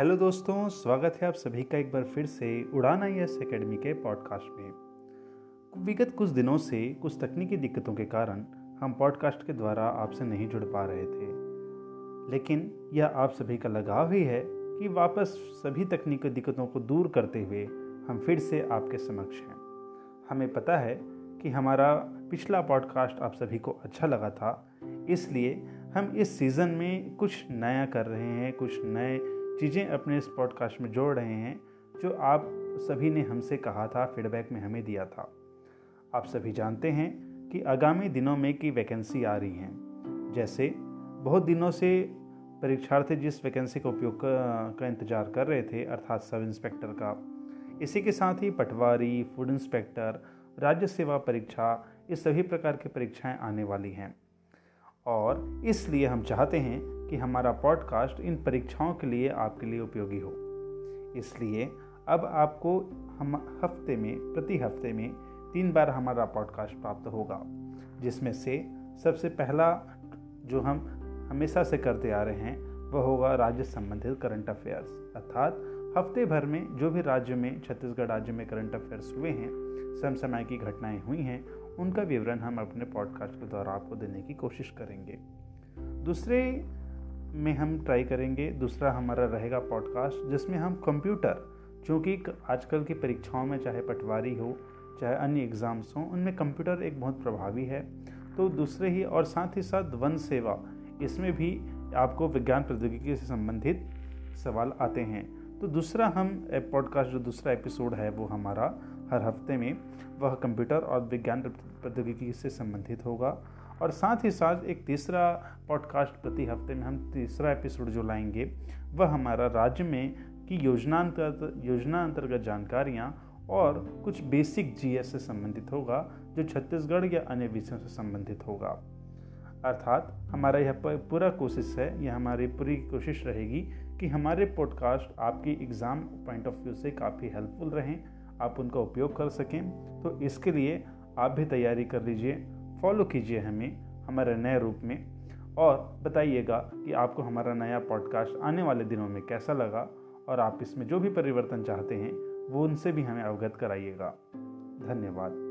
Hello दोस्तों, स्वागत है आप सभी का एक बार फिर से उड़ान आई एस अकेडमी के पॉडकास्ट में। विगत कुछ दिनों से कुछ तकनीकी दिक्कतों के कारण हम पॉडकास्ट के द्वारा आपसे नहीं जुड़ पा रहे थे। लेकिन यह आप सभी का लगाव ही है कि वापस सभी तकनीकी दिक्कतों को दूर करते हुए हम फिर से आपके समक्ष हैं। हमें पता है कि हमारा पिछला पॉडकास्ट आप सभी को अच्छा लगा था, इसलिए हम इस सीज़न में कुछ नया कर रहे हैं, कुछ नए चीज़ें अपने इस पॉडकास्ट में जोड़ रहे हैं, जो आप सभी ने हमसे कहा था फीडबैक में हमें दिया था। आप सभी जानते हैं कि आगामी दिनों में की वैकेंसी आ रही हैं। जैसे, बहुत दिनों से परीक्षार्थी जिस वैकेंसी का उपयोग का इंतज़ार कर रहे थे, अर्थात सब इंस्पेक्टर का, इसी के साथ ही पटवारी फ़ूड इंस्पेक्टर राज्य सेवा परीक्षा इस सभी प्रकार की परीक्षाएँ आने वाली हैं। और इसलिए हम चाहते हैं कि हमारा पॉडकास्ट इन परीक्षाओं के लिए आपके लिए उपयोगी हो। इसलिए अब आपको हम हफ़्ते में, प्रति हफ़्ते में तीन बार हमारा पॉडकास्ट प्राप्त होगा, जिसमें से सबसे पहला जो हम हमेशा से करते आ रहे हैं, वह होगा राज्य संबंधित करंट अफेयर्स अर्थात हफ़्ते भर में जो भी राज्य में, छत्तीसगढ़ राज्य में करंट अफेयर्स हुए हैं, समसमय की घटनाएँ हुई हैं, उनका विवरण हम अपने पॉडकास्ट के द्वारा आपको देने की कोशिश करेंगे। दूसरे में हम ट्राई करेंगे, दूसरा हमारा रहेगा पॉडकास्ट जिसमें हम कंप्यूटर चूँकि आजकल की परीक्षाओं में चाहे पटवारी हो, चाहे अन्य एग्ज़ाम्स हों, उनमें कंप्यूटर एक बहुत प्रभावी है। तो दूसरे ही और साथ ही साथ वन सेवा, इसमें भी आपको विज्ञान प्रौद्योगिकी से संबंधित सवाल आते हैं। तो दूसरा हम पॉडकास्ट जो दूसरा एपिसोड है, वो हमारा हर हफ़्ते में वह कंप्यूटर और विज्ञान प्रौद्योगिकी से संबंधित होगा। और साथ ही साथ एक तीसरा पॉडकास्ट प्रति हफ़्ते में हम तीसरा एपिसोड जो लाएँगे, वह हमारा राज्य में की योजना अंतर्गत योजना अंतर्गत जानकारियाँ और कुछ बेसिक जीएस से संबंधित होगा, जो छत्तीसगढ़ या अन्य विषयों से संबंधित होगा। अर्थात हमारा यह पूरा कोशिश है यह हमारी पूरी कोशिश रहेगी कि हमारे पॉडकास्ट आपकी एग्ज़ाम पॉइंट ऑफ़ व्यू से काफ़ी हेल्पफुल रहें। आप उनका उपयोग कर सकें। तो इसके लिए आप भी तैयारी कर लीजिए, फॉलो कीजिए हमें, हमारे नए रूप में। और बताइएगा कि आपको हमारा नया पॉडकास्ट आने वाले दिनों में कैसा लगा और आप इसमें जो भी परिवर्तन चाहते हैं, वो उनसे भी हमें अवगत कराइएगा। धन्यवाद।